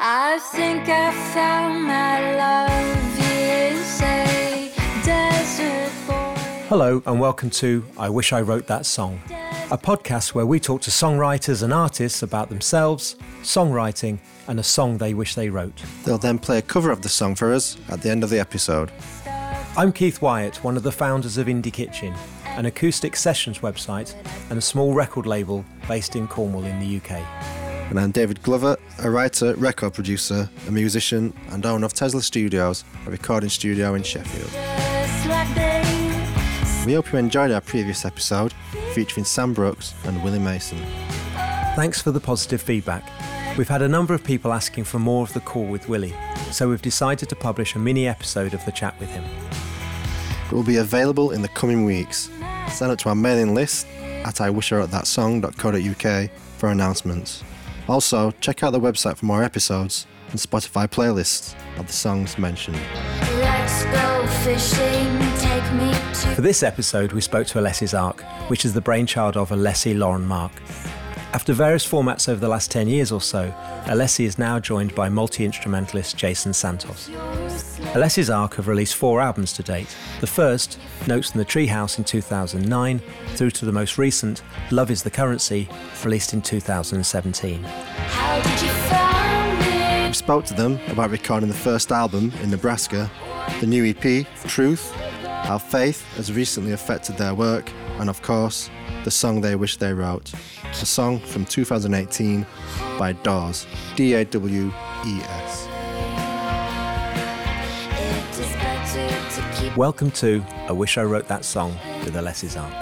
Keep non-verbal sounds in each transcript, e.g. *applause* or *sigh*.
I think I found my love. Is a desert boy. Hello, and welcome to I Wish I Wrote That Song, a podcast where we talk to songwriters and artists about themselves, songwriting, and a song they wish they wrote. They'll then play a cover of the song for us at the end of the episode. I'm Keith Wyatt, one of the founders of Indie Kitchen, an acoustic sessions website and a small record label based in Cornwall in the UK. And I'm David Glover, a writer, record producer, a musician, and owner of Tesla Studios, a recording studio in Sheffield. Just like they We hope you enjoyed our previous episode featuring Sam Brooks and Willie Mason. Thanks for the positive feedback. We've had a number of people asking for more of the call with Willie, so we've decided to publish a mini episode of the chat with him. It will be available in the coming weeks. Sign up to our mailing list at iwishwrothethatsong.co.uk for announcements. Also, check out the website for more episodes and Spotify playlists of the songs mentioned. let's go fishing. Take me to For this episode, we spoke to Alessi's Ark, which is the brainchild of Alessi Laurent-Marke. After various formats over the last 10 years or so, Alessi is now joined by multi instrumentalist Jason Santos. Alessi's Ark have released four albums to date. The first, Notes from the Treehouse in 2009, through to the most recent, Love is the Currency, released in 2017. How did you find me? We spoke to them about recording the first album in Nebraska, the new EP, Truth, how faith has recently affected their work, and of course, the song they wish they wrote. A song from 2018 by Dawes, D A W E S. Welcome to I Wish I Wrote That Song with Alessi's Ark.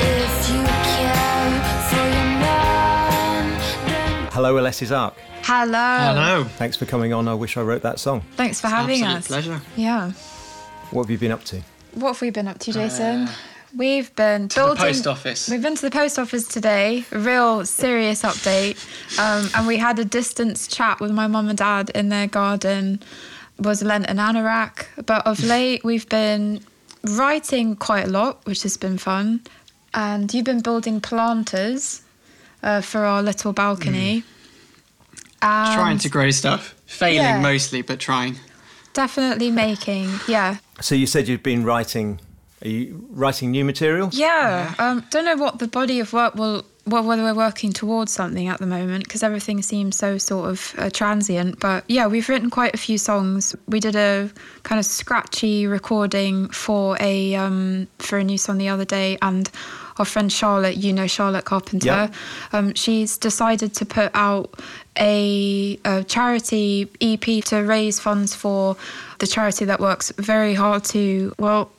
if you care for your man. Then Hello, Alessi's Ark. Hello. Hello. Thanks for coming on I Wish I Wrote That Song. Thanks for having Absolute us. pleasure. Yeah. What have you been up to? What have we been up to, uh, Jason? We've been the building. post office. We've been to the post office today. A real serious update, um, and we had a distance chat with my mum and dad in their garden. Was lent an anorak, but of *laughs* late we've been writing quite a lot, which has been fun. And you've been building planters uh, for our little balcony. And trying to grow stuff. Failing Yeah. mostly, but trying. definitely making, yeah, So you said you've been writing. Are you writing new material? Yeah, um, don't know what the body of work will, well, whether we're working towards something at the moment because everything seems so sort of uh, transient. But yeah, we've written quite a few songs. We did a kind of scratchy recording for a um, for a new song the other day, and our friend Charlotte, you know Charlotte Carpenter, Yeah. um, she's decided to put out a, a charity EP to raise funds for the charity that works very hard to well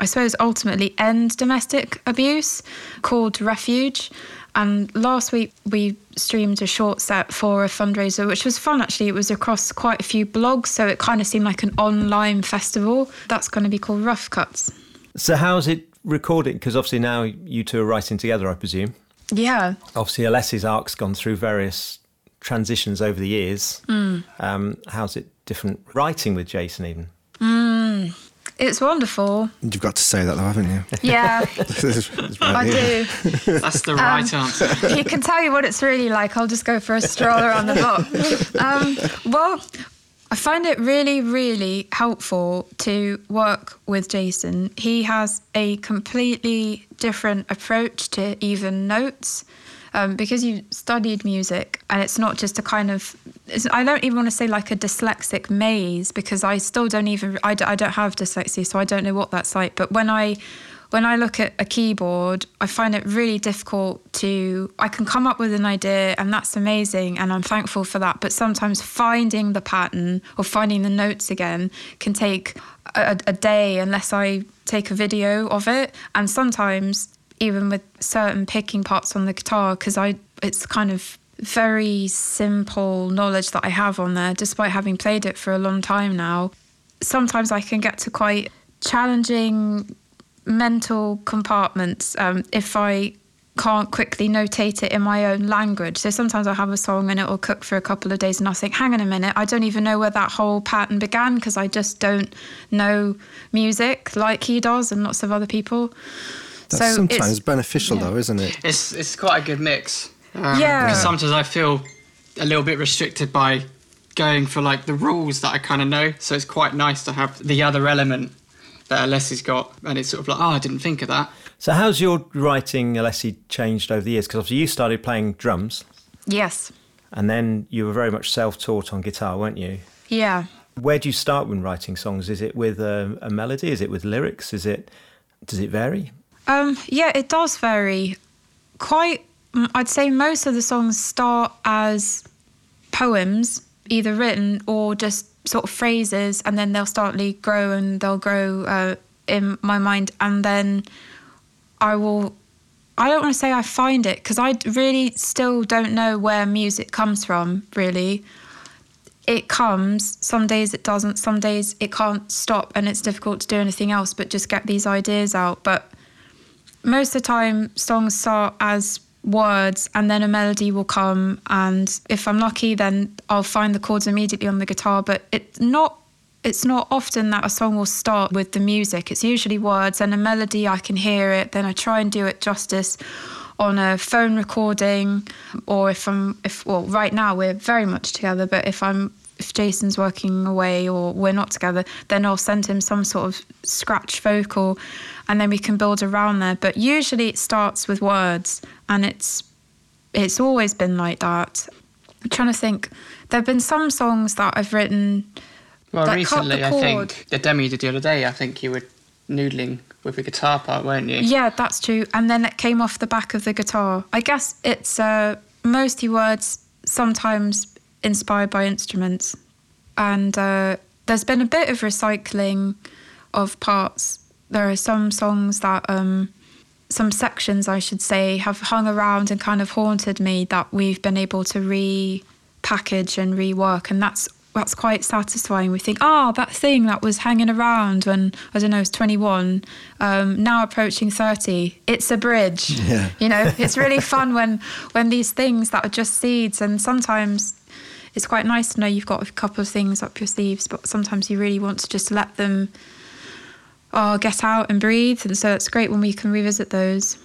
I suppose ultimately end domestic abuse called Refuge. And last week we streamed a short set for a fundraiser, which was fun actually. It was across quite a few blogs, so it kind of seemed like an online festival. That's going to be called Rough Cuts. So how's it recording? Because obviously now you two are writing together, I presume. Yeah. Obviously, Alessi's Ark's gone through various transitions over the years. Um, how's it different writing with Jason even? It's wonderful. You've got to say that though, haven't you? Yeah, *laughs* right I here. do. That's Um, the right answer. *laughs* he can tell you what it's really like. I'll just go for a stroll around the block. Um, well, I find it really, really helpful to work with Jason. He has a completely different approach to even notes. Um, because you studied music and it's not just a kind of it's, i don't even want to say like a dyslexic maze because i still don't even I, I don't have dyslexia so i don't know what that's like but when i when I look at a keyboard, I find it really difficult to. I can come up with an idea, and that's amazing, and I'm thankful for that. But sometimes finding the pattern or finding the notes again can take a, a day unless I take a video of it. And sometimes, even with certain picking parts on the guitar, because I, it's kind of very simple knowledge that I have on there, despite having played it for a long time now. Sometimes I can get to quite challenging mental compartments um, if I can't quickly notate it in my own language. So sometimes I have a song and it will cook for a couple of days and I think, hang on a minute, I don't even know where that whole pattern began because I just don't know music like he does and lots of other people. That's so sometimes it's, beneficial, though, isn't it? It's it's quite a good mix. Um, Yeah. Because sometimes I feel a little bit restricted by going for like the rules that I kind of know. So it's quite nice to have the other element that Alessi's got, and it's sort of like, oh, I didn't think of that. So, how's your writing, Alessi, changed over the years? Because obviously you started playing drums, yes, and then you were very much self-taught on guitar, weren't you? yeah. Where do you start when writing songs? Is it with a, a melody? Is it with lyrics? Is it does it vary? Um, yeah, it does vary. Quite, I'd say most of the songs start as poems, either written or just sort of phrases, and then they'll startly grow and they'll grow uh, in my mind, and then I will. I don't want to say I find it because I really still don't know where music comes from. Really, it comes. Some days it doesn't. Some days it can't stop, and it's difficult to do anything else but just get these ideas out. But most of the time songs start as words and then a melody will come and if i'm lucky then i'll find the chords immediately on the guitar but it's not it's not often that a song will start with the music. It's usually words and a melody i can hear it then i try and do it justice on a phone recording or if i'm if well right now we're very much together but if i'm if jason's working away or we're not together then i'll send him some sort of scratch vocal and then we can build around there but usually it starts with words and it's it's always been like that i'm trying to think there have been some songs that i've written Well, Like, cut the recently, I think the demo you did the other day, I think you were noodling with the guitar part, weren't you? Yeah, that's true. And then it came off the back of the guitar. I guess it's uh, mostly words, sometimes inspired by instruments. And uh, there's been a bit of recycling of parts. There are some songs that, um, some sections, I should say, have hung around and kind of haunted me that we've been able to repackage and rework. And that's that's quite satisfying. We think, oh, that thing that was hanging around when I don't know, I was 21, um, now approaching 30. It's a bridge. Yeah. You know, it's really *laughs* fun when when these things that are just seeds, and sometimes it's quite nice to know you've got a couple of things up your sleeves, but sometimes you really want to just let them oh, get out and breathe. And so it's great when we can revisit those.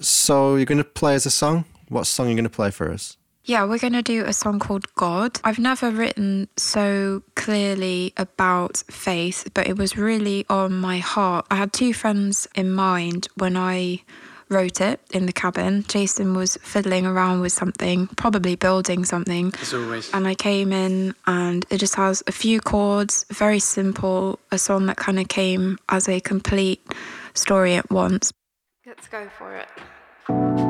So you're going to play us a song? What song are you going to play for us? Yeah, we're going to do a song called God. I've never written so clearly about faith, but it was really on my heart. I had two friends in mind when I wrote it in the cabin. Jason was fiddling around with something, probably building something. As always. And I came in and it just has a few chords, very simple, a song that kind of came as a complete story at once. Let's go for it.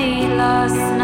Me last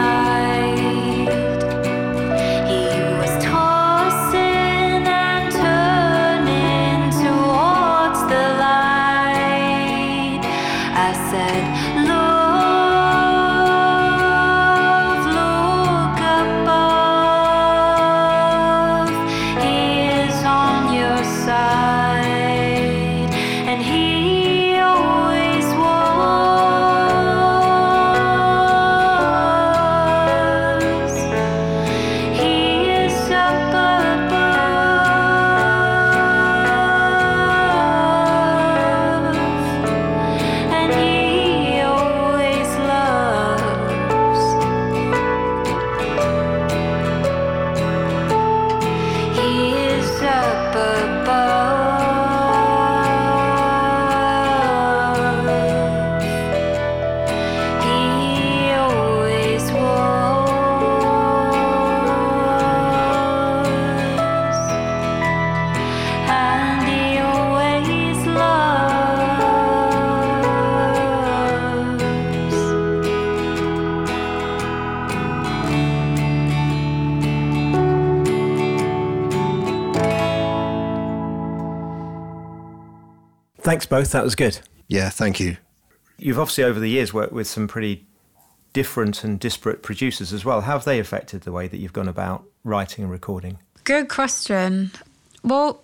Thanks both. That was good. Yeah, thank you. You've obviously over the years worked with some pretty different and disparate producers as well. How have they affected the way that you've gone about writing and recording? Good question. Well,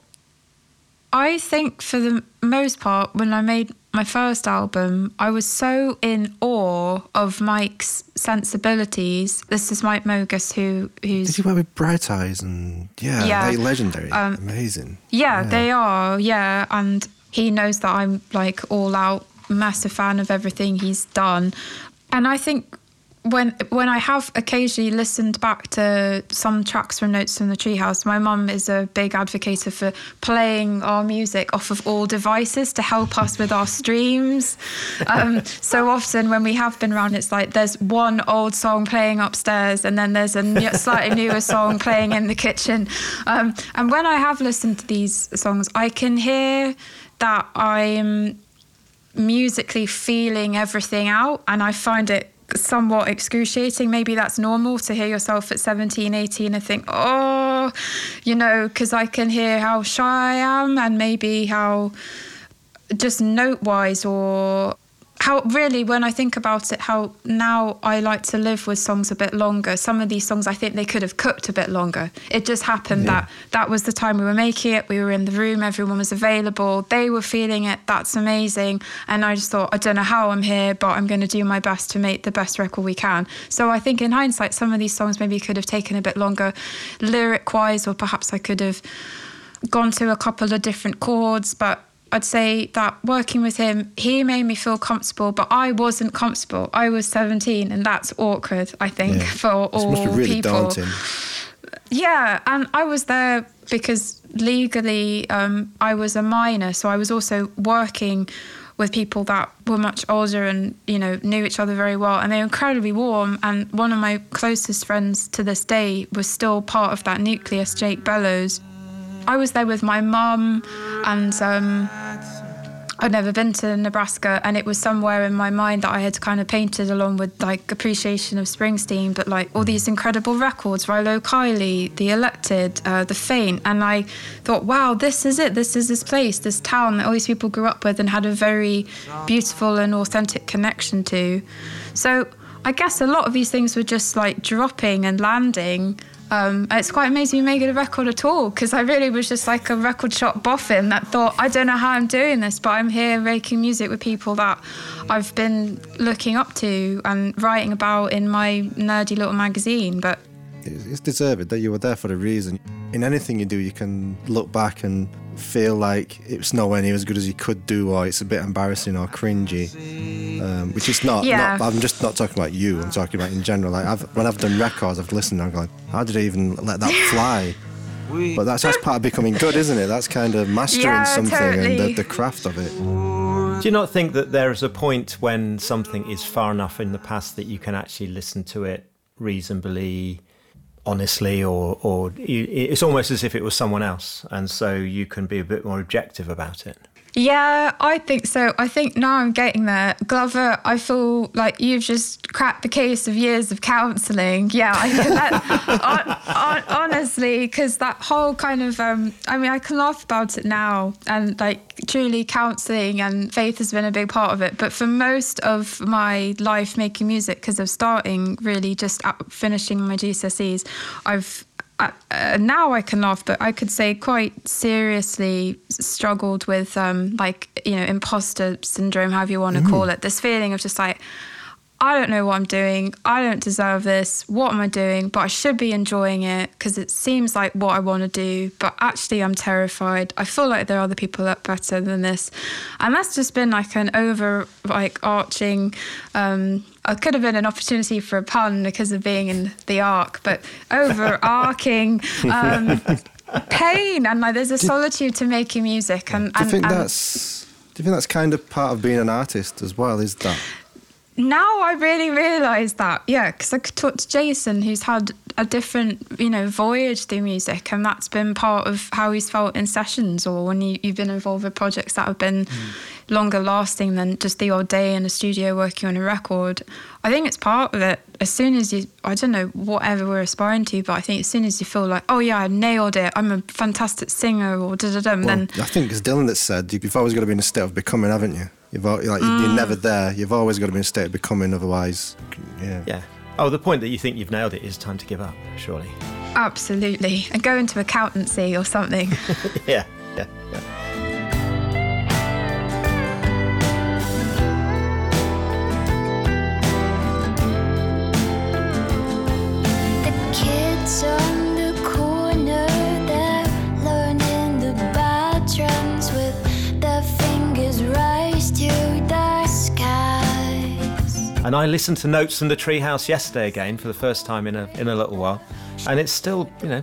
I think for the most part, when I made my first album, I was so in awe of Mike's sensibilities. This is Mike Mogis, who who's Did you work with Bright Eyes and yeah, Yeah. they legendary, Um, amazing. Yeah, they are. Yeah, and he knows that I'm like all out massive fan of everything he's done, and I think when when I have occasionally listened back to some tracks from Notes from the Treehouse, my mum is a big advocate for playing our music off of all devices to help us with our streams. Um, so often when we have been around, it's like there's one old song playing upstairs, and then there's a new, slightly newer song playing in the kitchen. Um, and when I have listened to these songs, I can hear that I'm musically feeling everything out and I find it somewhat excruciating. Maybe that's normal to hear yourself at 17, 18 and think, oh, you know, because I can hear how shy I am and maybe how just note wise or how really when I think about it, how now I like to live with songs a bit longer. Some of these songs I think they could have cooked a bit longer. It just happened that that was the time we were making it. We were in the room, everyone was available, they were feeling it. That's amazing. And I just thought, I don't know how I'm here, but I'm going to do my best to make the best record we can. So I think in hindsight, some of these songs maybe could have taken a bit longer lyric wise, or perhaps I could have gone to a couple of different chords, but I'd say that working with him, he made me feel comfortable, but I wasn't comfortable. I was 17, and that's awkward, I think, Yeah. for all really people. daunting. Yeah, and I was there because legally um, I was a minor, so I was also working with people that were much older and you know knew each other very well, and they were incredibly warm. And one of my closest friends to this day was still part of that nucleus, Jake Bellows. I was there with my mum, and um, I'd never been to Nebraska, and it was somewhere in my mind that I had kind of painted along with like appreciation of Springsteen, but like all these incredible records, Rilo Kiley, The Elected, uh, The Faint, and I thought, wow, this is it. This is this place, this town that all these people grew up with and had a very beautiful and authentic connection to. So I guess a lot of these things were just like dropping and landing. Um, it's quite amazing you made a record at all because I really was just like a record shop boffin that thought, I don't know how I'm doing this, but I'm here making music with people that I've been looking up to and writing about in my nerdy little magazine. But it's deserved that you were there for a reason. In anything you do, you can look back and feel like it's nowhere near as good as you could do, or it's a bit embarrassing or cringy. Um, which is not, Yeah. not. I'm just not talking about you. I'm talking about in general. Like I've, when I've done records, I've listened. and I'm going, how did I even let that *laughs* fly? But that's that's part of becoming good, isn't it? That's kind of mastering Yeah, something and the, the craft of it. Do you not think that there is a point when something is far enough in the past that you can actually listen to it reasonably, honestly, or or you, it's almost as if it was someone else, and so you can be a bit more objective about it? Yeah, I think so. I think now I'm getting there. Glover, I feel like you've just cracked the case of years of counselling. Yeah, I, that, *laughs* hon- hon- honestly, because that whole kind of, um, I mean, I can laugh about it now and like truly counselling and faith has been a big part of it. But for most of my life making music, because of starting really just finishing my GCSEs, I've uh, now I can laugh, but I could say quite seriously struggled with um, like you know imposter syndrome, however you want to call it. This feeling of just like I don't know what I'm doing. I don't deserve this. What am I doing? But I should be enjoying it because it seems like what I want to do. But actually, I'm terrified. I feel like there are other people that are better than this, and that's just been like an over like arching. Um, it could have been an opportunity for a pun because of being in the arc, but overarching *laughs* um, pain and like there's a solitude to making music. And, Do you think and that's? Do you think that's kind of part of being an artist as well? Is that? Now I really realise that, yeah, because I could talk to Jason, who's had a different, you know, voyage through music, and that's been part of how he's felt in sessions or when you, you've been involved with projects that have been hmm. longer lasting than just the odd day in a studio working on a record. I think it's part of it. As soon as you, I don't know, whatever we're aspiring to, but I think as soon as you feel like, oh yeah, I nailed it, I'm a fantastic singer, or da da da, Well, then I think it's Dylan that said you've always got to be in a state of becoming, haven't you? You've al- like Mm. you're never there. You've always got to be in a state of becoming. Otherwise, yeah. Yeah. Oh, the point that you think you've nailed it is time to give up, surely. absolutely, and go into accountancy or something. *laughs* Yeah, yeah, yeah. And I listened to Notes from the Treehouse yesterday again for the first time in a in a little while, and it's still, you know,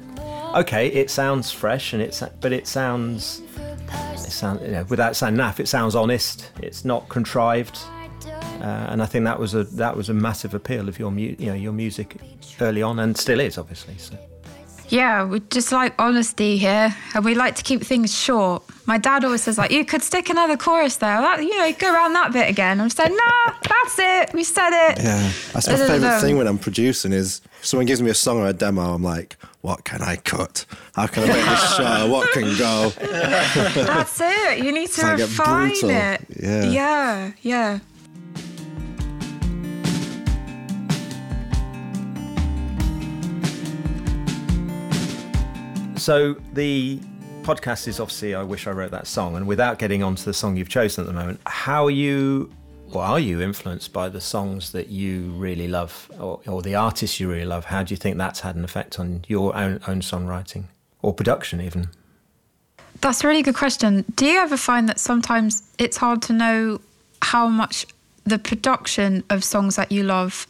okay. It sounds fresh, and it's but it sounds it sounds you know without sounding naff, it sounds honest. It's not contrived, uh, and I think that was a that was a massive appeal of your mu- you know your music early on, and still is obviously. So. Yeah, we just like honesty here, and we like to keep things short. My dad always says like, "You could stick another chorus there, that, you know, go around that bit again." I'm saying, "Nah, that's it. We said it." Yeah, that's my favourite thing when I'm producing is someone gives me a song or a demo, I'm like, what can I cut? How can I make this *laughs* show? What can go? That's it. You need to refine it. yeah. Yeah, yeah. So the podcast is obviously I wish I wrote that song, and without getting onto the song you've chosen at the moment, how are you or are you influenced by the songs that you really love or, or the artists you really love? How do you think that's had an effect on your own own songwriting or production even? That's a really good question. Do you ever find that sometimes it's hard to know how much the production of songs that you love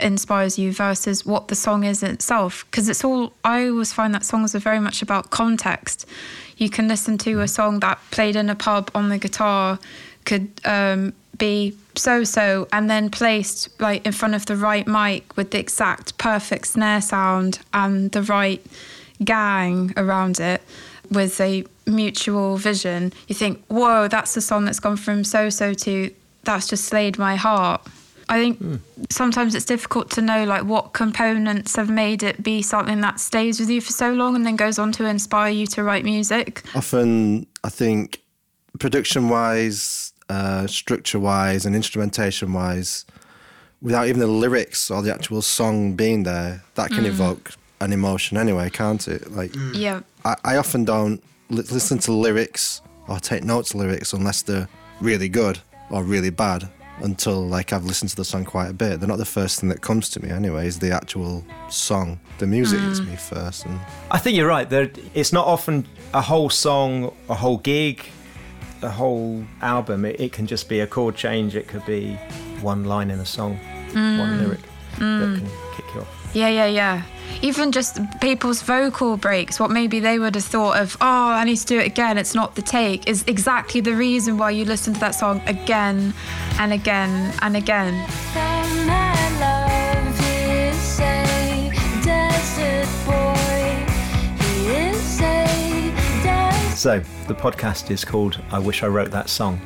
inspires you versus what the song is itself? Because it's all, I always find that songs are very much about context. You can listen to a song that played in a pub on the guitar, could um, be so so, and then placed like in front of the right mic with the exact perfect snare sound and the right gang around it with a mutual vision, you think, whoa, that's the song that's gone from so so to that's just slayed my heart. I think sometimes it's difficult to know like what components have made it be something that stays with you for so long and then goes on to inspire you to write music. Often, I think, production wise, uh, structure wise, and instrumentation wise, without even the lyrics or the actual song being there, that can evoke an emotion anyway, can't it? Like, Yeah. I, I often don't li- listen to lyrics or take notes lyrics unless they're really good or really bad until like I've listened to the song quite a bit. They're not the first thing that comes to me anyway, is the actual song. The music hits mm. me first and I think you're right. There, it's not often a whole song, a whole gig, a whole album. It, it can just be a chord change. It could be one line in a song, one mm. lyric that mm. can kick you off. Yeah, yeah, yeah. Even just people's vocal breaks, what maybe they would have thought of, oh, I need to do it again, it's not the take, is exactly the reason why you listen to that song again and again and again. So the podcast is called "I Wish I Wrote That Song."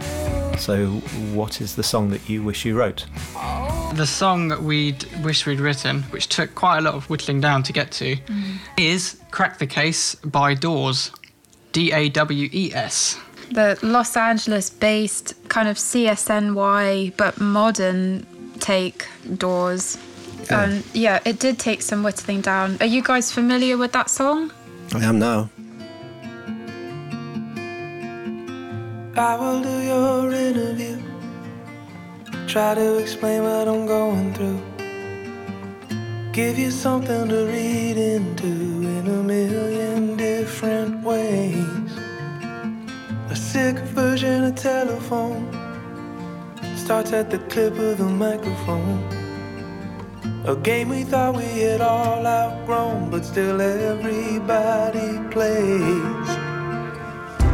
So, what is the song that you wish you wrote? The song that we'd wish we'd written, which took quite a lot of whittling down to get to, is Crack the Case by Dawes. D A W E S. The Los Angeles based kind of CSNY but modern take Dawes. Yeah. Um, yeah, it did take some whittling down. Are you guys familiar with that song? I am now. I will do your interview. Try to explain what I'm going through. Give you something to read into in a million different ways. A sick version of telephone starts at the clip of the microphone. A game we thought we had all outgrown, but still everybody plays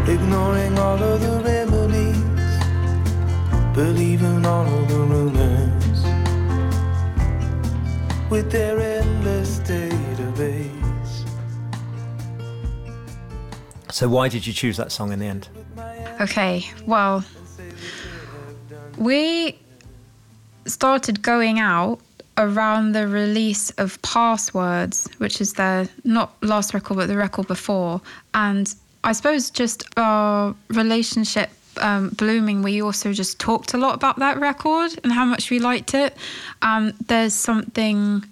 ignoring all of the remedies, believing all of the rumors with their endless database. So, why did you choose that song in the end? Okay, well, we started going out around the release of Passwords, which is their not last record, but the record before. And I suppose just our relationship um, blooming, we also just talked a lot about that record and how much we liked it. Um, there's something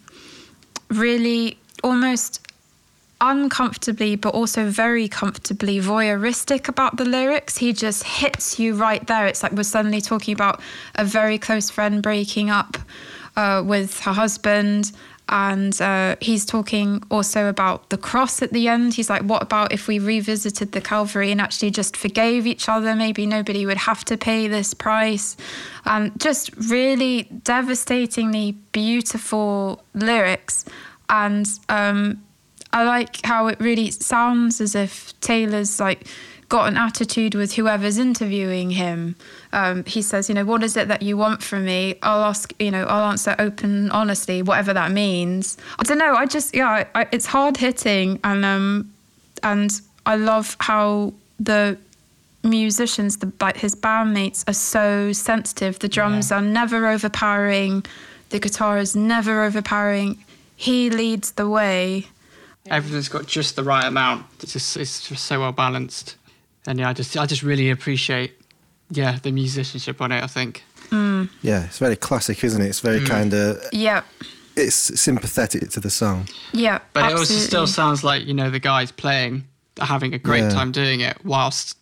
really almost uncomfortably but also very comfortably voyeuristic about the lyrics. He just hits you right there. It's like we're suddenly talking about a very close friend breaking up uh, with her husband and uh, he's talking also about the cross at the end. He's like, what about if we revisited the Calvary and actually just forgave each other? Maybe nobody would have to pay this price. And just really devastatingly beautiful lyrics. And um, I like how it really sounds as if Taylor's like got an attitude with whoever's interviewing him. Um, he says, you know, what is it that you want from me? I'll ask, you know, I'll answer open, honestly, whatever that means. I don't know. I just, yeah, I, it's hard hitting, and um, and I love how the musicians, the like his bandmates, are so sensitive. The drums yeah. are never overpowering, the guitar is never overpowering. He leads the way. Everything's got just the right amount. It's just, it's just so well balanced and yeah, I just I just really appreciate yeah the musicianship on it. I think. Mm. Yeah, it's very classic, isn't it? It's very mm. kind of yeah. It's sympathetic to the song. Yeah, but absolutely. it also still sounds like you know the guys playing are having a great yeah. time doing it whilst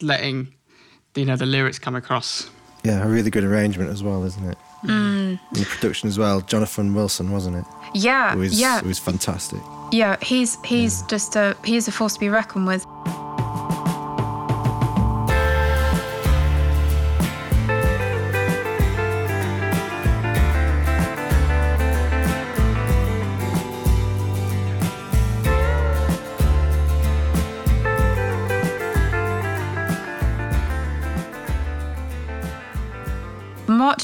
letting you know the lyrics come across. Yeah, a really good arrangement as well, isn't it? Mm. And the production as well. Jonathan Wilson, wasn't it? Yeah, it was, yeah. It was fantastic. Yeah, he's he's yeah. just a he's a force to be reckoned with.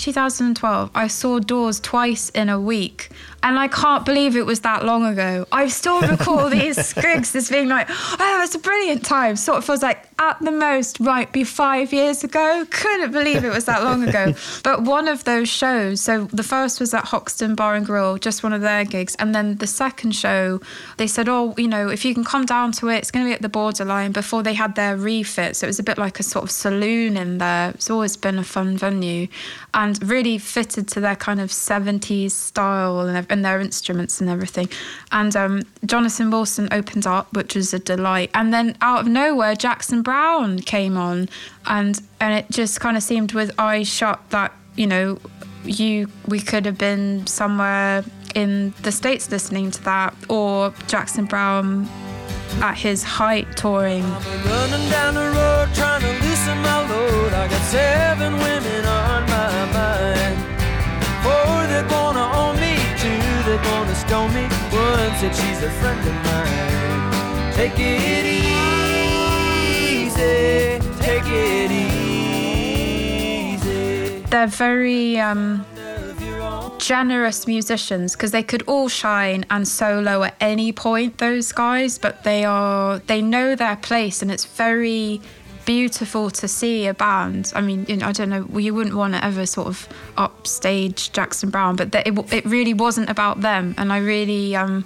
2012, I saw Dawes twice in a week and I can't believe it was that long ago. I still recall *laughs* these scrigs as being like, oh, it was a brilliant time. Sort of feels like at the most might be five years ago. Couldn't believe it was that long ago. *laughs* but one of those shows, so the first was at Hoxton Bar and Grill, just one of their gigs. And then the second show, they said, oh, you know, if you can come down to it, it's going to be at the borderline before they had their refit. So it was a bit like a sort of saloon in there. It's always been a fun venue and really fitted to their kind of 70s style and and their instruments and everything. And um, Jonathan Wilson opened up, which was a delight. And then out of nowhere, Jackson Browne came on, and and it just kind of seemed with eyes shut that you know you we could have been somewhere in the states listening to that, or Jackson Browne at his height touring. Me. Said she's a friend of mine. Take it easy, take it easy. They're very um, generous musicians because they could all shine and solo at any point. Those guys, but they are they know their place, and it's very beautiful to see a band. I mean, you know, I don't know, you wouldn't want to ever sort of upstage Jackson Browne, but it, it really wasn't about them. And I really, um,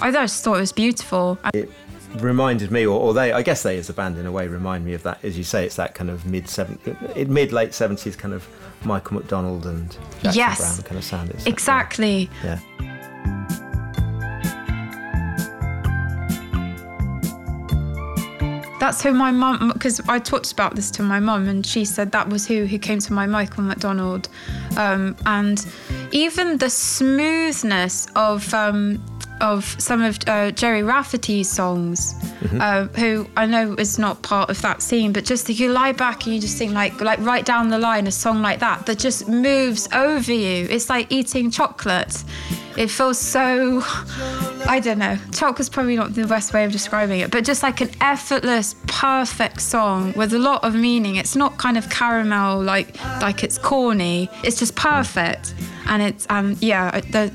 I just thought it was beautiful. It reminded me, or, or, they, I guess they as a band in a way remind me of that, as you say, it's that kind of mid seven, mid late seventies kind of Michael McDonald and Jackson yes, Browne kind of sound. It's exactly. yeah. That's who my mum, because I talked about this to my mum, and she said that was who who came to my Michael McDonald, um, and even the smoothness of um, of some of uh, Gerry Rafferty's songs, mm-hmm. uh, who I know is not part of that scene, but just you lie back and you just sing like like right down the line a song like that that just moves over you. It's like eating chocolate. It feels so I don't know. Chocolate's probably not the best way of describing it, but just like an effortless, perfect song with a lot of meaning. It's not kind of caramel like like it's corny. It's just perfect, and it's um yeah the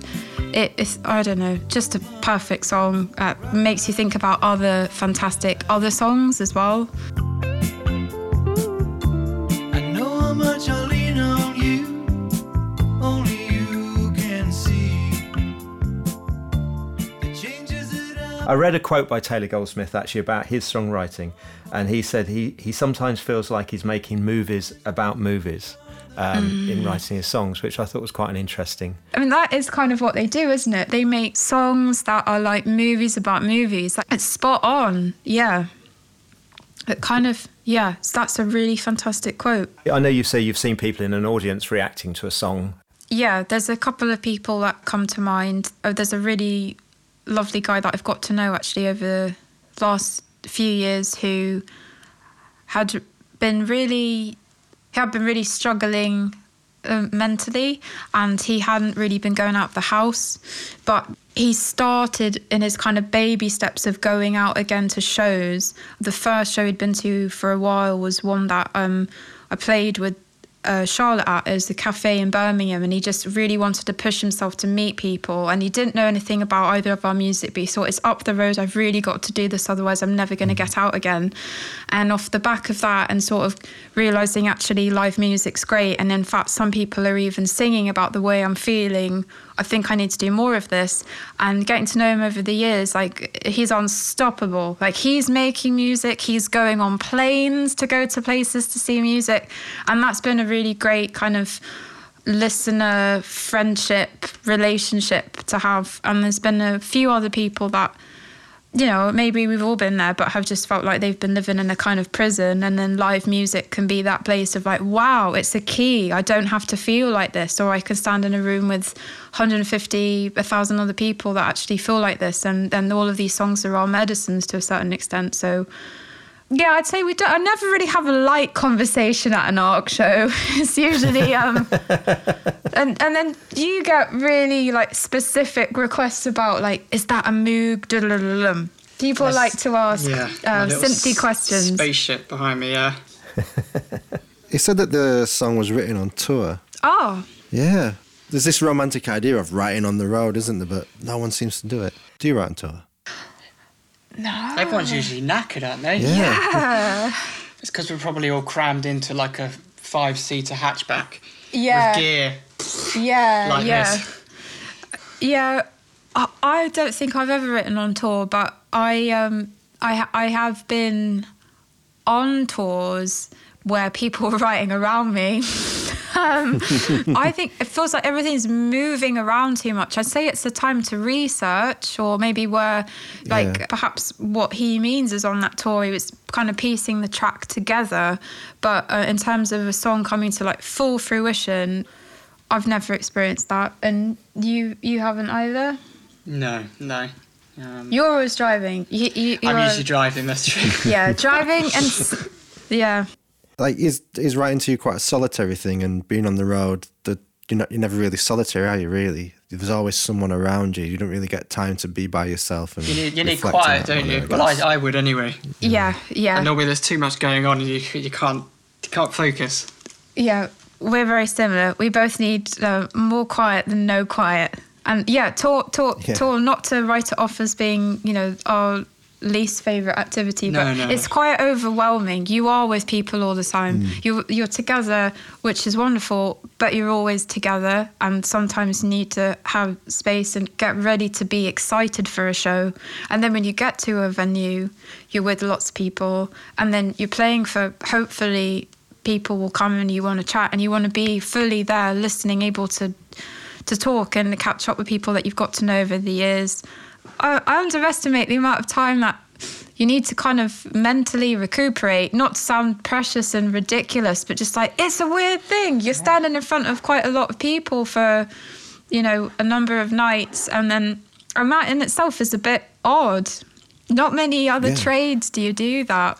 it is I don't know, just a perfect song. Uh, makes you think about other fantastic other songs as well. I read a quote by Taylor Goldsmith actually about his songwriting, and he said he, he sometimes feels like he's making movies about movies um, Mm. in writing his songs, which I thought was quite an interesting. I mean, that is kind of what they do, isn't it? They make songs that are like movies about movies. Like, It's spot on. Yeah. It kind of, yeah, that's a really fantastic quote. I know you say you've seen people in an audience reacting to a song. Yeah, there's a couple of people that come to mind. Oh, there's a really lovely guy that I've got to know actually over the last few years who had been really, he had been really struggling um, mentally, and he hadn't really been going out of the house. But he started in his kind of baby steps of going out again to shows. The first show he'd been to for a while was one that um, I played with uh, Charlotte at is the cafe in Birmingham, and he just really wanted to push himself to meet people. And he didn't know anything about either of our music, but he thought it's up the road. I've really got to do this, otherwise I'm never going to get out again. And off the back of that, and sort of realizing actually live music's great, and in fact some people are even singing about the way I'm feeling. I think I need to do more of this. And getting to know him over the years, like he's unstoppable. Like he's making music, he's going on planes to go to places to see music. And that's been a really great kind of listener friendship relationship to have. And there's been a few other people that you know, maybe we've all been there, but have just felt like they've been living in a kind of prison. And then live music can be that place of like, wow, it's a key. I don't have to feel like this. Or I can stand in a room with 150, 1,000 other people that actually feel like this. And then all of these songs are our medicines to a certain extent. So, yeah, I'd say we don't. I never really have a light conversation at an Ark show. *laughs* It's usually um, *laughs* and and then you get really like specific requests about like, is that a moog? Dudululum. People Yes. like to ask Yeah, my uh, little synthy s- questions. Spaceship behind me, yeah. *laughs* He said that the song was written on tour. Oh, Yeah. There's this romantic idea of writing on the road, isn't there? But no one seems to do it. Do you write on tour? No. Everyone's usually knackered, aren't they? Yeah. It's because we're probably all crammed into like a five-seater hatchback Yeah. with gear Yeah, like yeah. this. Yeah, I, I don't think I've ever written on tour, but I um I I have been on tours where people *laughs* were writing around me. Um, I think it feels like everything's moving around too much. I'd say it's the time to research, or maybe where, like, Yeah. perhaps what he means is on that tour, he was kind of piecing the track together. But uh, in terms of a song coming to like full fruition, I've never experienced that, and you you haven't either. No, no. Um, You're always driving. You, you, I'm you're- usually driving, that's true. yeah, driving and *laughs* yeah. Like, is is writing to you quite a solitary thing? And being on the road, that you're not, you're never really solitary, are you? Really, there's always someone around you. You don't really get time to be by yourself. And You need, you need quiet, that don't you? I Well. I, I would anyway. Yeah, yeah, And normally there's too much going on and you, you can't you can't focus. yeah. We're very similar. We both need uh, more quiet than no quiet. And yeah, tour, tour, Yeah. tour. Not to write it off as being, you know, our least favorite activity, No, but no. it's quite overwhelming. You are with people all the time. Mm. You're you're together, which is wonderful, but you're always together, and sometimes you need to have space and get ready to be excited for a show. And then when you get to a venue, you're with lots of people, and then you're playing for hopefully people will come and you want to chat and you want to be fully there, listening, able to to talk and catch up with people that you've got to know over the years. I, I underestimate the amount of time that you need to kind of mentally recuperate, not to sound precious and ridiculous, but just like it's a weird thing. You're standing in front of quite a lot of people for, you know, a number of nights, and then and that in itself is a bit odd. Not many other Yeah. trades do you do that.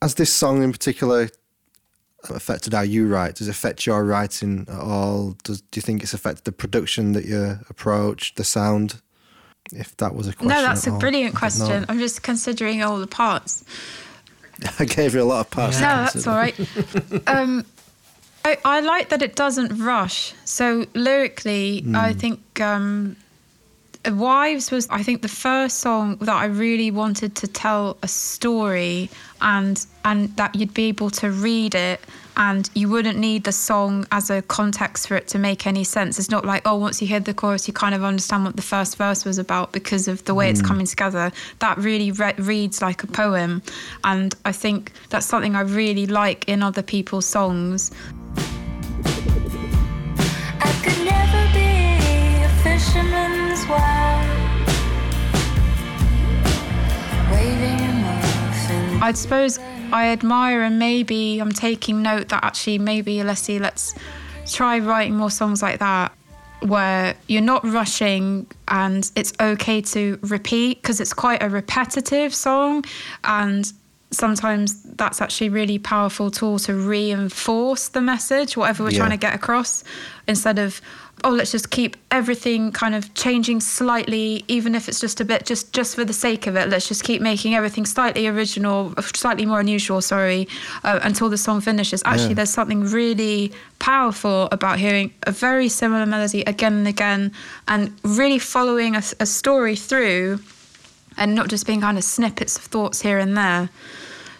Has this song in particular affected how you write? Does it affect your writing at all? Does do you think it's affected the production that you approach, the sound? If that was a question. no, that's at a all. brilliant question. I'm just considering all the parts. *laughs* I gave you a lot of parts. to No, that's all right. *laughs* um, I, I like that it doesn't rush. So lyrically, I think um, Wives was, I think, the first song that I really wanted to tell a story and and that you'd be able to read it and you wouldn't need the song as a context for it to make any sense. It's not like, oh, once you hear the chorus, you kind of understand what the first verse was about because of the way mm. it's coming together. That really re- reads like a poem. And I think that's something I really like in other people's songs. I suppose I admire and maybe I'm taking note that actually maybe Alessi, let's try writing more songs like that where you're not rushing and it's okay to repeat because it's quite a repetitive song and sometimes that's actually really powerful tool to reinforce the message whatever we're yeah. trying to get across instead of oh let's just keep everything kind of changing slightly even if it's just a bit just just for the sake of it let's just keep making everything slightly original slightly more unusual sorry uh, until the song finishes actually yeah. there's something really powerful about hearing a very similar melody again and again and really following a, a story through and not just being kind of snippets of thoughts here and there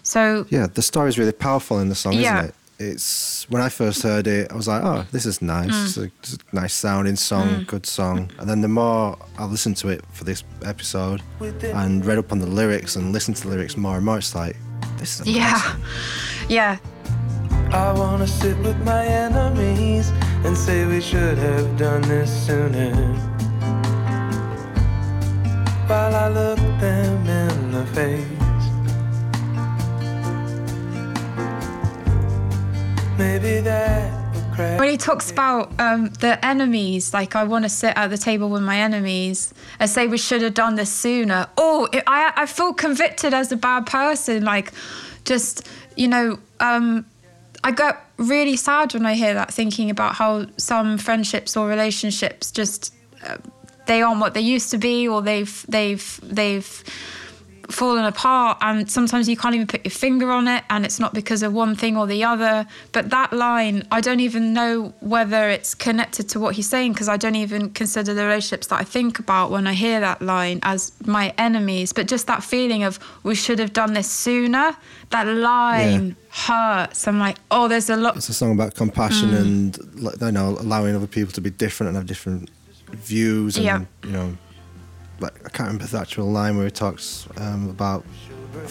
so yeah the story is really powerful in the song yeah. isn't it it's when I first heard it, I was like, oh, this is nice. Mm. It's, a, it's, a, nice sounding song, mm. good song. And then the more I listened to it for this episode and read up on the lyrics and listened to the lyrics more and more, it's like, this is yeah, yeah. I wanna sit with my enemies and say we should have done this sooner. While I look them in the face. Maybe that when he talks about um, the enemies, like I want to sit at the table with my enemies, and say we should have done this sooner. Oh, it, I I feel convicted as a bad person. Like, just you know, um, I get really sad when I hear that, thinking about how some friendships or relationships just uh, they aren't what they used to be, or they've they've they've fallen apart and sometimes you can't even put your finger on it and it's not because of one thing or the other but that line i don't even know whether it's connected to what he's saying because i don't even consider the relationships that i think about when i hear that line as my enemies but just that feeling of we should have done this sooner that line yeah. hurts i'm like oh there's a lot it's a song about compassion mm. and you know allowing other people to be different and have different views and yeah. you know like I can't remember the actual line where he talks um, about.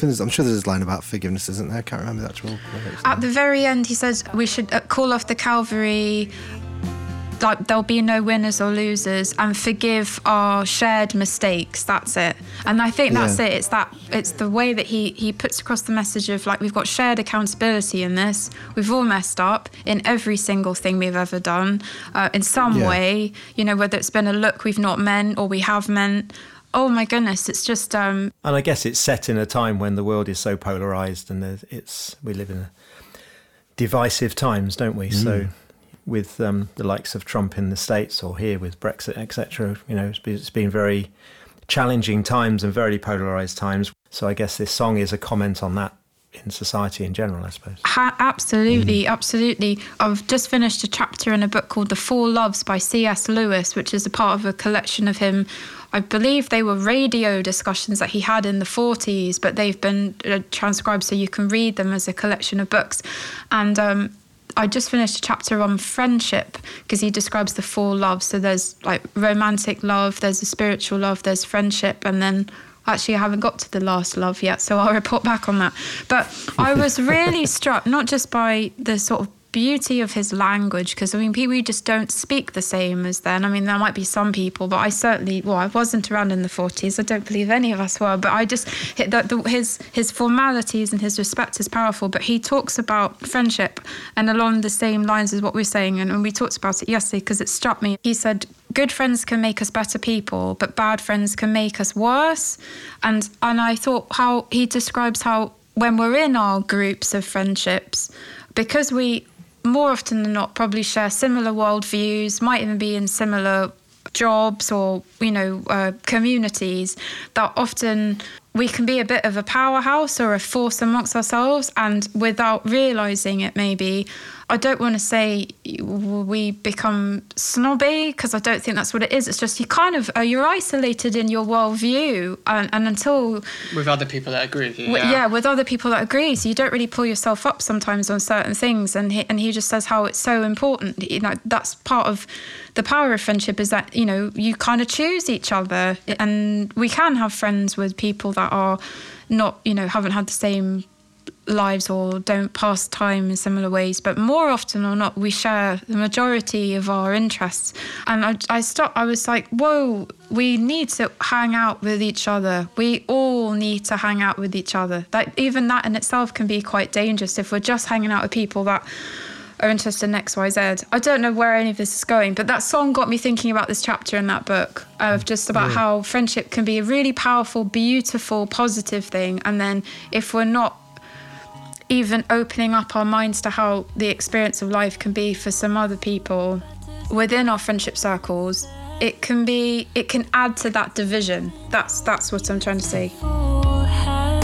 I'm sure there's a line about forgiveness, isn't there? I can't remember the actual. At the very end, he says we should uh, call off the Calvary like there'll be no winners or losers and forgive our shared mistakes that's it and i think that's yeah. it it's that it's the way that he he puts across the message of like we've got shared accountability in this we've all messed up in every single thing we've ever done uh, in some yeah. way you know whether it's been a look we've not meant or we have meant oh my goodness it's just um and i guess it's set in a time when the world is so polarized and it's we live in divisive times don't we mm. so with um, the likes of Trump in the States or here with Brexit, etc. You know, it's been, it's been very challenging times and very polarized times. So I guess this song is a comment on that in society in general, I suppose. Ha- absolutely, mm. absolutely. I've just finished a chapter in a book called The Four Loves by C.S. Lewis, which is a part of a collection of him. I believe they were radio discussions that he had in the 40s, but they've been uh, transcribed so you can read them as a collection of books. And um, I just finished a chapter on friendship because he describes the four loves. So there's like romantic love, there's a spiritual love, there's friendship, and then actually I haven't got to the last love yet, so I'll report back on that. But I was *laughs* really struck not just by the sort of beauty of his language because I mean people just don't speak the same as then. I mean there might be some people, but I certainly well I wasn't around in the 40s. I don't believe any of us were, but I just his his formalities and his respect is powerful. But he talks about friendship and along the same lines as what we're saying, and, and we talked about it yesterday because it struck me. He said good friends can make us better people, but bad friends can make us worse. And and I thought how he describes how when we're in our groups of friendships, because we more often than not probably share similar worldviews, might even be in similar jobs or you know uh, communities that often we can be a bit of a powerhouse or a force amongst ourselves, and without realizing it, maybe I don't want to say we become snobby because I don't think that's what it is. It's just you kind of uh, you're isolated in your worldview, and, and until with other people that agree with you. w- Yeah. yeah, with other people that agree, so you don't really pull yourself up sometimes on certain things. And he, and he just says how it's so important. You know, that's part of the power of friendship is that you know you kind of choose each other, and we can have friends with people that are not you know haven't had the same lives or don't pass time in similar ways but more often or not we share the majority of our interests. And i, I stopped i was like whoa we need to hang out with each other. We all need to hang out with each other. That even that in itself can be quite dangerous if we're just hanging out with people that are interested in xyz i don't know where any of this is going but that song got me thinking about this chapter in that book of just about how friendship can be a really powerful beautiful positive thing. And then if we're not even opening up our minds to how the experience of life can be for some other people within our friendship circles it can be it can add to that division that's that's what i'm trying to say forehead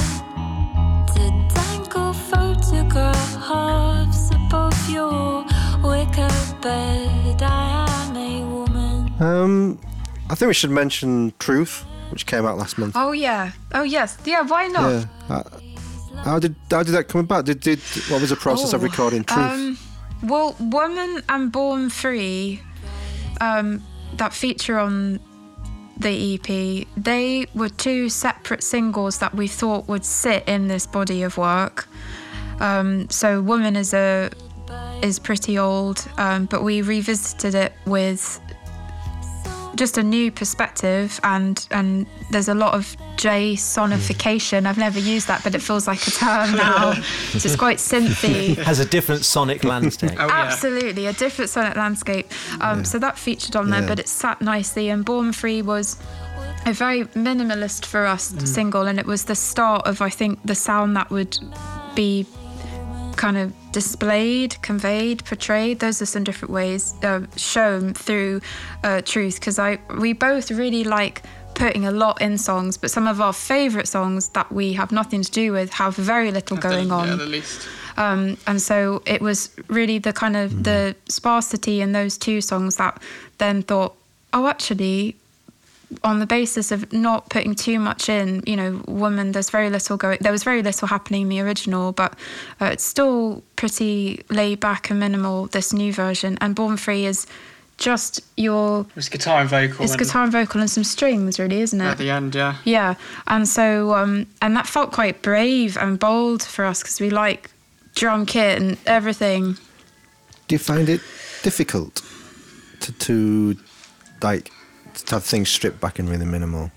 to dangle photographs above your wicker bed. I am a woman. Um, I think we should mention Truth, which came out last month. oh yeah oh yes yeah why not Yeah. Uh, how did how did that come about? Did did what was the process of Oh, recording Truth? Um, well, Woman and Born Free, um, that feature on the EP, they were two separate singles that we thought would sit in this body of work. Um, so Woman is a is pretty old, um, but we revisited it with just a new perspective and and there's a lot of Jasonification. I've never used that, but it feels like a term *laughs* now. so it's quite synthy. *laughs* Has a different sonic *laughs* landscape. Oh, yeah. Absolutely, a different sonic landscape. Um, So that featured on there, Yeah. but it sat nicely. And Born Free was a very minimalist for us Mm. single, and it was the start of, I think, the sound that would be kind of displayed, conveyed, portrayed. Those are some different ways uh, shown through uh, Truth, because I we both really like putting a lot in songs, but some of our favourite songs that we have nothing to do with have very little going the, on Yeah, the least. um, and so it was really the kind of the sparsity in those two songs that then thought oh actually on the basis of not putting too much in you know woman there's very little going there was very little happening in the original but uh, it's still pretty laid back and minimal this new version and born free is just your It's guitar and vocal. it's and guitar and vocal and some strings really isn't it At the end, yeah. yeah, and so um, and that felt quite brave and bold for us because we like drum kit and everything. Do you find it difficult to, to like to have things stripped back and really minimal?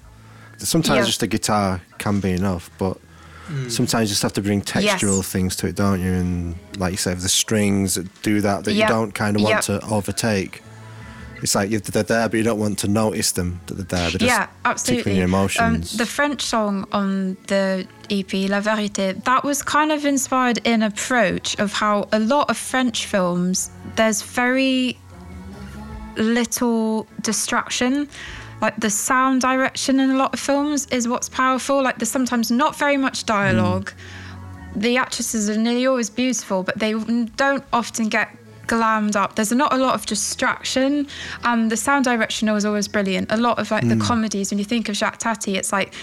Sometimes Yeah. just a guitar can be enough, but sometimes you just have to bring textural Yes. things to it, don't you? And like you say, the strings that do that that Yep. you don't kind of want Yep. to overtake. It's like they're there, but you don't want to notice them that they're there. They're just yeah, absolutely. tickling your emotions. Um, the French song on the EP La Vérité that was kind of inspired in approach of how a lot of French films there's very little distraction. Like the sound direction in a lot of films is what's powerful. Like there's sometimes not very much dialogue. The actresses are nearly always beautiful, but they don't often get glammed up. There's not a lot of distraction, and the sound direction was always brilliant. A lot of like the hmm. comedies, when you think of Jacques Tati, it's like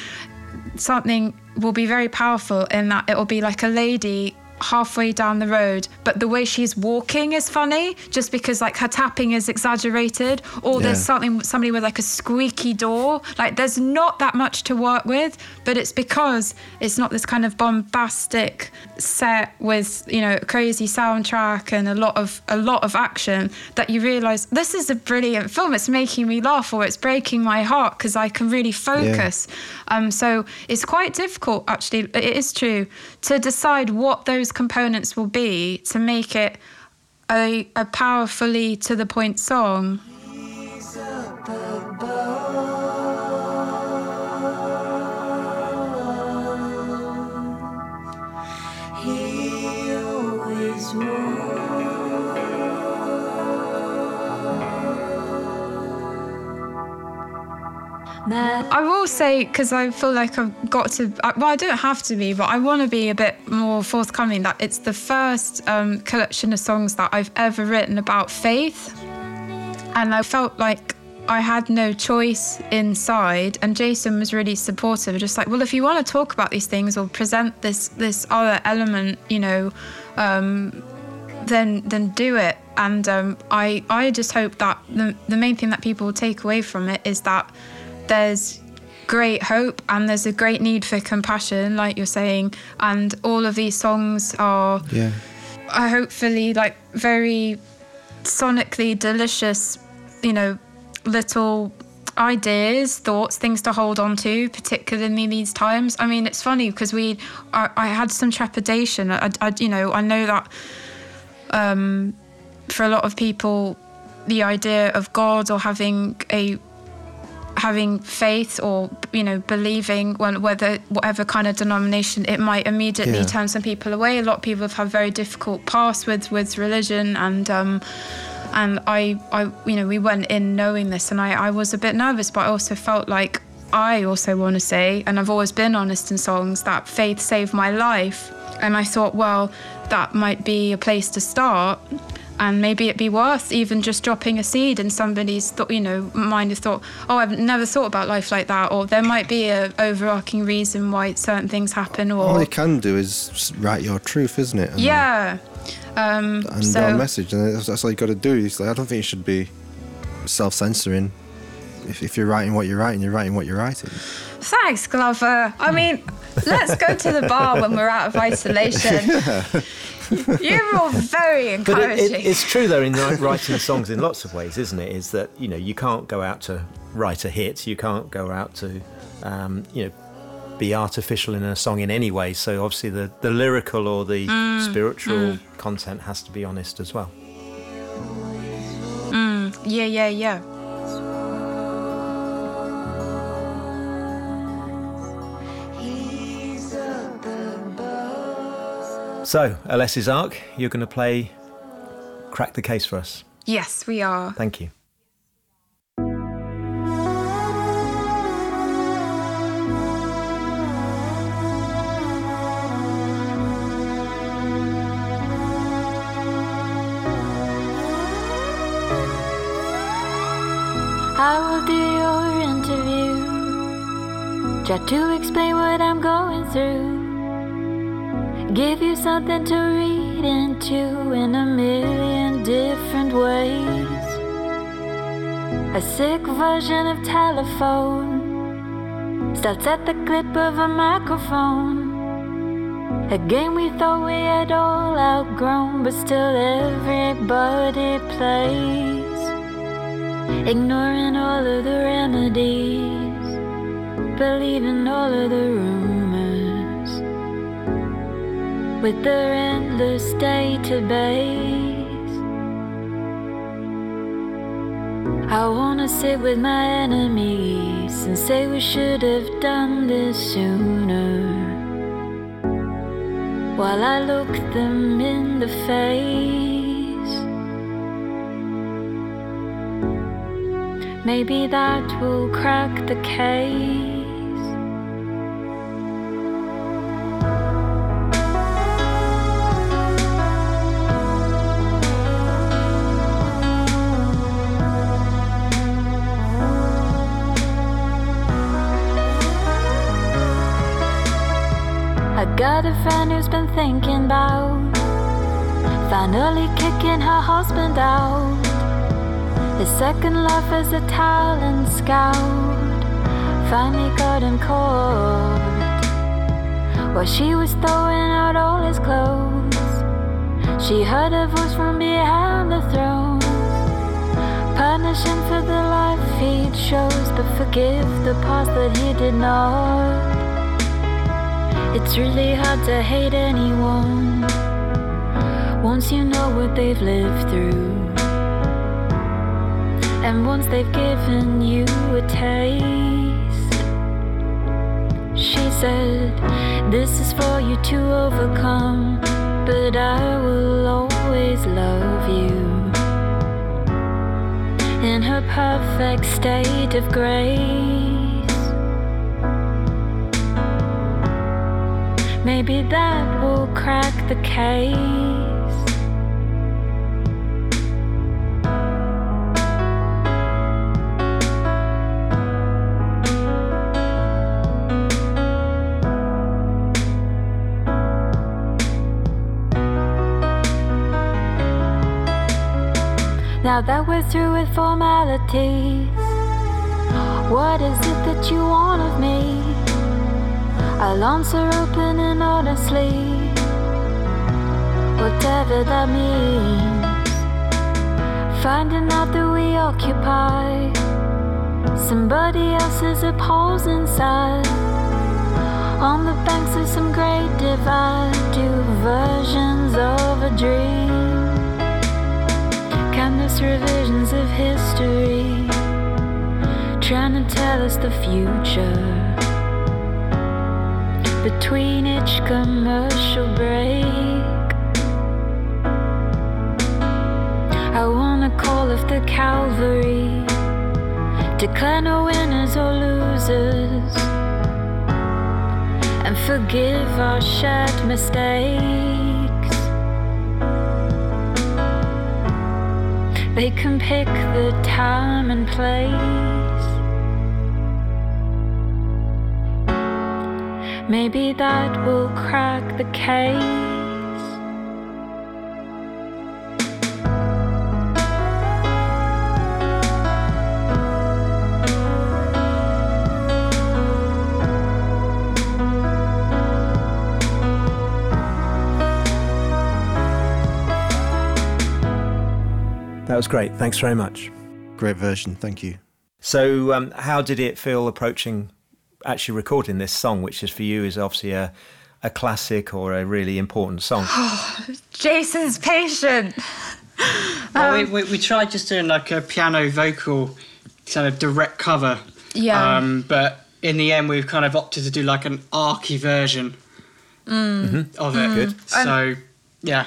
something will be very powerful in that it will be like a lady halfway down the road but the way she's walking is funny just because like her tapping is exaggerated or there's something somebody with like a squeaky door. Like there's not that much to work with but it's because it's not this kind of bombastic set with you know crazy soundtrack and a lot of a lot of action that you realize this is a brilliant film. It's making me laugh or it's breaking my heart because I can really focus um, so it's quite difficult, actually. It is true to decide what those components will be to make it a, a powerfully to the point song. I will say because I feel like I've got to. Well, I don't have to be, but I want to be a bit more forthcoming. That it's the first um, collection of songs that I've ever written about faith, and I felt like I had no choice inside. And Jason was really supportive, just like, well, if you want to talk about these things or present this this other element, you know, um, then then do it. And um, I I just hope that the the main thing that people take away from it is that there's great hope and there's a great need for compassion, like you're saying. And all of these songs are, Yeah. are hopefully like very sonically delicious, you know, little ideas, thoughts, things to hold on to, particularly in these times. I mean, it's funny because we, I, I had some trepidation. I, I, you know, I know that um, for a lot of people, the idea of God or having a having faith or you know believing when whether whatever kind of denomination it might immediately Yeah. turn some people away. A lot of people have had very difficult past with with religion and um and I I you know we went in knowing this and I I was a bit nervous but I also felt like I also want to say and I've always been honest in songs that faith saved my life. And I thought well that might be a place to start and maybe it'd be worth even just dropping a seed in somebody's thought, you know, mind of thought, oh, I've never thought about life like that, or there might be a overarching reason why certain things happen, or All you can do is write your truth, isn't it? And, yeah. Um, And so our message, and that's, all you got to do. It's like, I don't think you should be self-censoring. If, if you're writing what you're writing, you're writing what you're writing. thanks, Glover. I mean, let's go to the bar when we're out of *laughs* isolation. *laughs* You're all very But it, encouraging. it, it's true though in writing songs in lots of ways, isn't it? Is that you know you can't go out to write a hit, you can't go out to um, you know be artificial in a song in any way. So obviously the the lyrical or the mm, mm. spiritual content has to be honest as well. Mm, yeah, yeah, yeah. So Alessi's Ark, you're going to play "Crack the Case" for us. Yes, we are. Thank you. I will do your interview. Try to explain what I'm going through. Give you something to read into in a million different ways. A sick version of telephone starts at the clip of a microphone. A game we thought we had all outgrown, but still everybody plays ignoring all of the remedies, believing all of the rumors with their endless database. I wanna sit with my enemies and say we should have done this sooner. While I look them in the face. Maybe that will crack the case. Got a friend who's been thinking about finally kicking her husband out. His second love is a talent scout finally got him caught. While she was throwing out all his clothes, she heard a voice from behind the throne. Punish him for the life he chose, but forgive the past that he did not. It's really hard to hate anyone once you know what they've lived through. And once they've given you a taste, she said, This is for you to overcome, but I will always love you. In her perfect state of grace. Maybe that will crack the case. Now that we're through with formalities, what is it that you want of me? I'll answer open and honestly, whatever that means. Finding out that we occupy somebody else's opposing side. On the banks of some great divide, two versions of a dream canvas revisions of history, trying to tell us the future. Between each commercial break, I wanna call off the cavalry, declare no winners or losers, and forgive our shared mistakes. They can pick the time and place. Maybe that will crack the case. That was great. Thanks very much. Great version, thank you. So, um, how did it feel approaching actually recording this song, which is for you is obviously a, a classic or a really important song? *sighs* Jason's patient. Well, we, um, we, we tried just doing like a piano vocal kind of direct cover. Yeah. Um, but in the end, we've kind of opted to do like an archy version mm. of it. Mm-hmm. Good. So, yeah.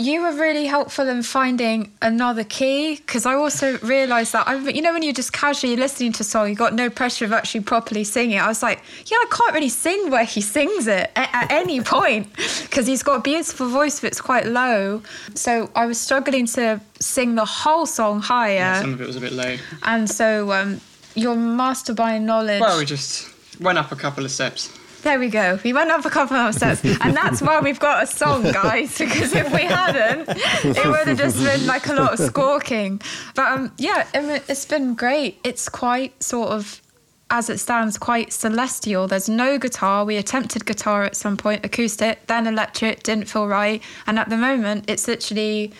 You were really helpful in finding another key because I also realised that I, you know, when you're just casually listening to a song, you got no pressure of actually properly singing. I was like, yeah, I can't really sing where he sings it at, at any *laughs* point because he's got a beautiful voice, but it's quite low. So I was struggling to sing the whole song higher, Some of it was a bit low. and so um, your master by knowledge. Well, we just went up a couple of steps. There we go. We went up a couple of steps, and that's why we've got a song, guys. Because if we hadn't, it would have just been like a lot of squawking. But um, yeah, it's been great. It's quite sort of, as it stands, quite celestial. There's no guitar. We attempted guitar at some point, acoustic, then electric. Didn't feel right, and at the moment, it's literally.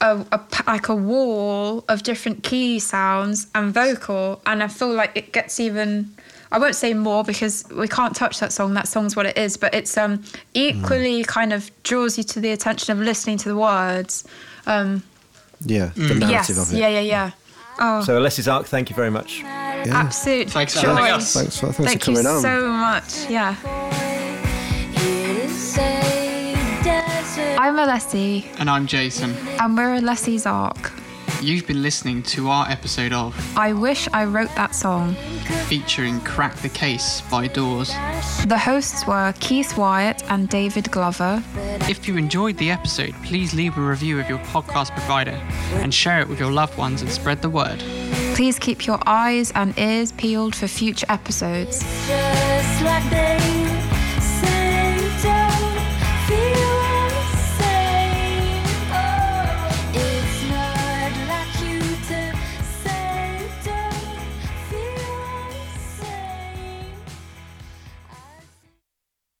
A, a like a wall of different key sounds and vocal and i feel like it gets even I won't say more because we can't touch that song. That song's what it is, but it's um equally kind of draws you to the attention of listening to the words. Um, Yeah, the yes, narrative of it. yeah, yeah, yeah. Oh, So, Alessi's Ark, thank you very much. Yeah. absolute Thanks for joy. having us. Thanks for, thanks Thank for you coming on. so much. Yeah, I'm Alessi, And I'm Jason. and we're Alessi's Ark. You've been listening to our episode of I wish I wrote that song. featuring Crack the Case by Dawes. The hosts were Keith Wyatt and David Glover. If you enjoyed the episode, please leave a review of your podcast provider and share it with your loved ones and spread the word. Please keep your eyes and ears peeled for future episodes. Just like they